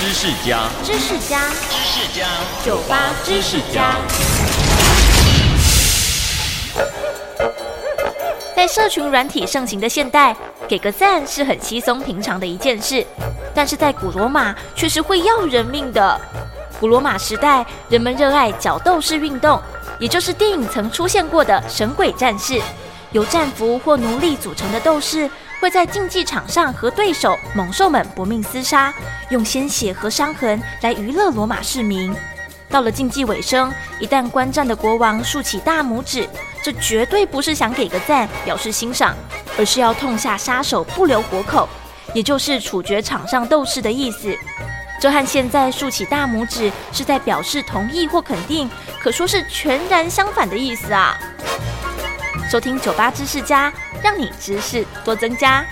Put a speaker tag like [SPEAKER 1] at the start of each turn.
[SPEAKER 1] 知识家，
[SPEAKER 2] 知识家，
[SPEAKER 1] 知识家，
[SPEAKER 2] 酒吧知识家。在社群软体盛行的现代，给个赞是很稀松平常的一件事，但是在古罗马却是会要人命的。古罗马时代，人们热爱角斗士运动，也就是电影曾出现过的神鬼战士，由战俘或奴隶组成的斗士。会在竞技场上和对手猛兽们搏命厮杀，用鲜血和伤痕来娱乐罗马市民。到了竞技尾声，一旦观战的国王竖起大拇指，这绝对不是想给个赞表示欣赏，而是要痛下杀手不留活口，也就是处决场上斗士的意思。这和现在竖起大拇指是在表示同意或肯定，可说是全然相反的意思啊！收听酒吧知识家。让你知识多增加。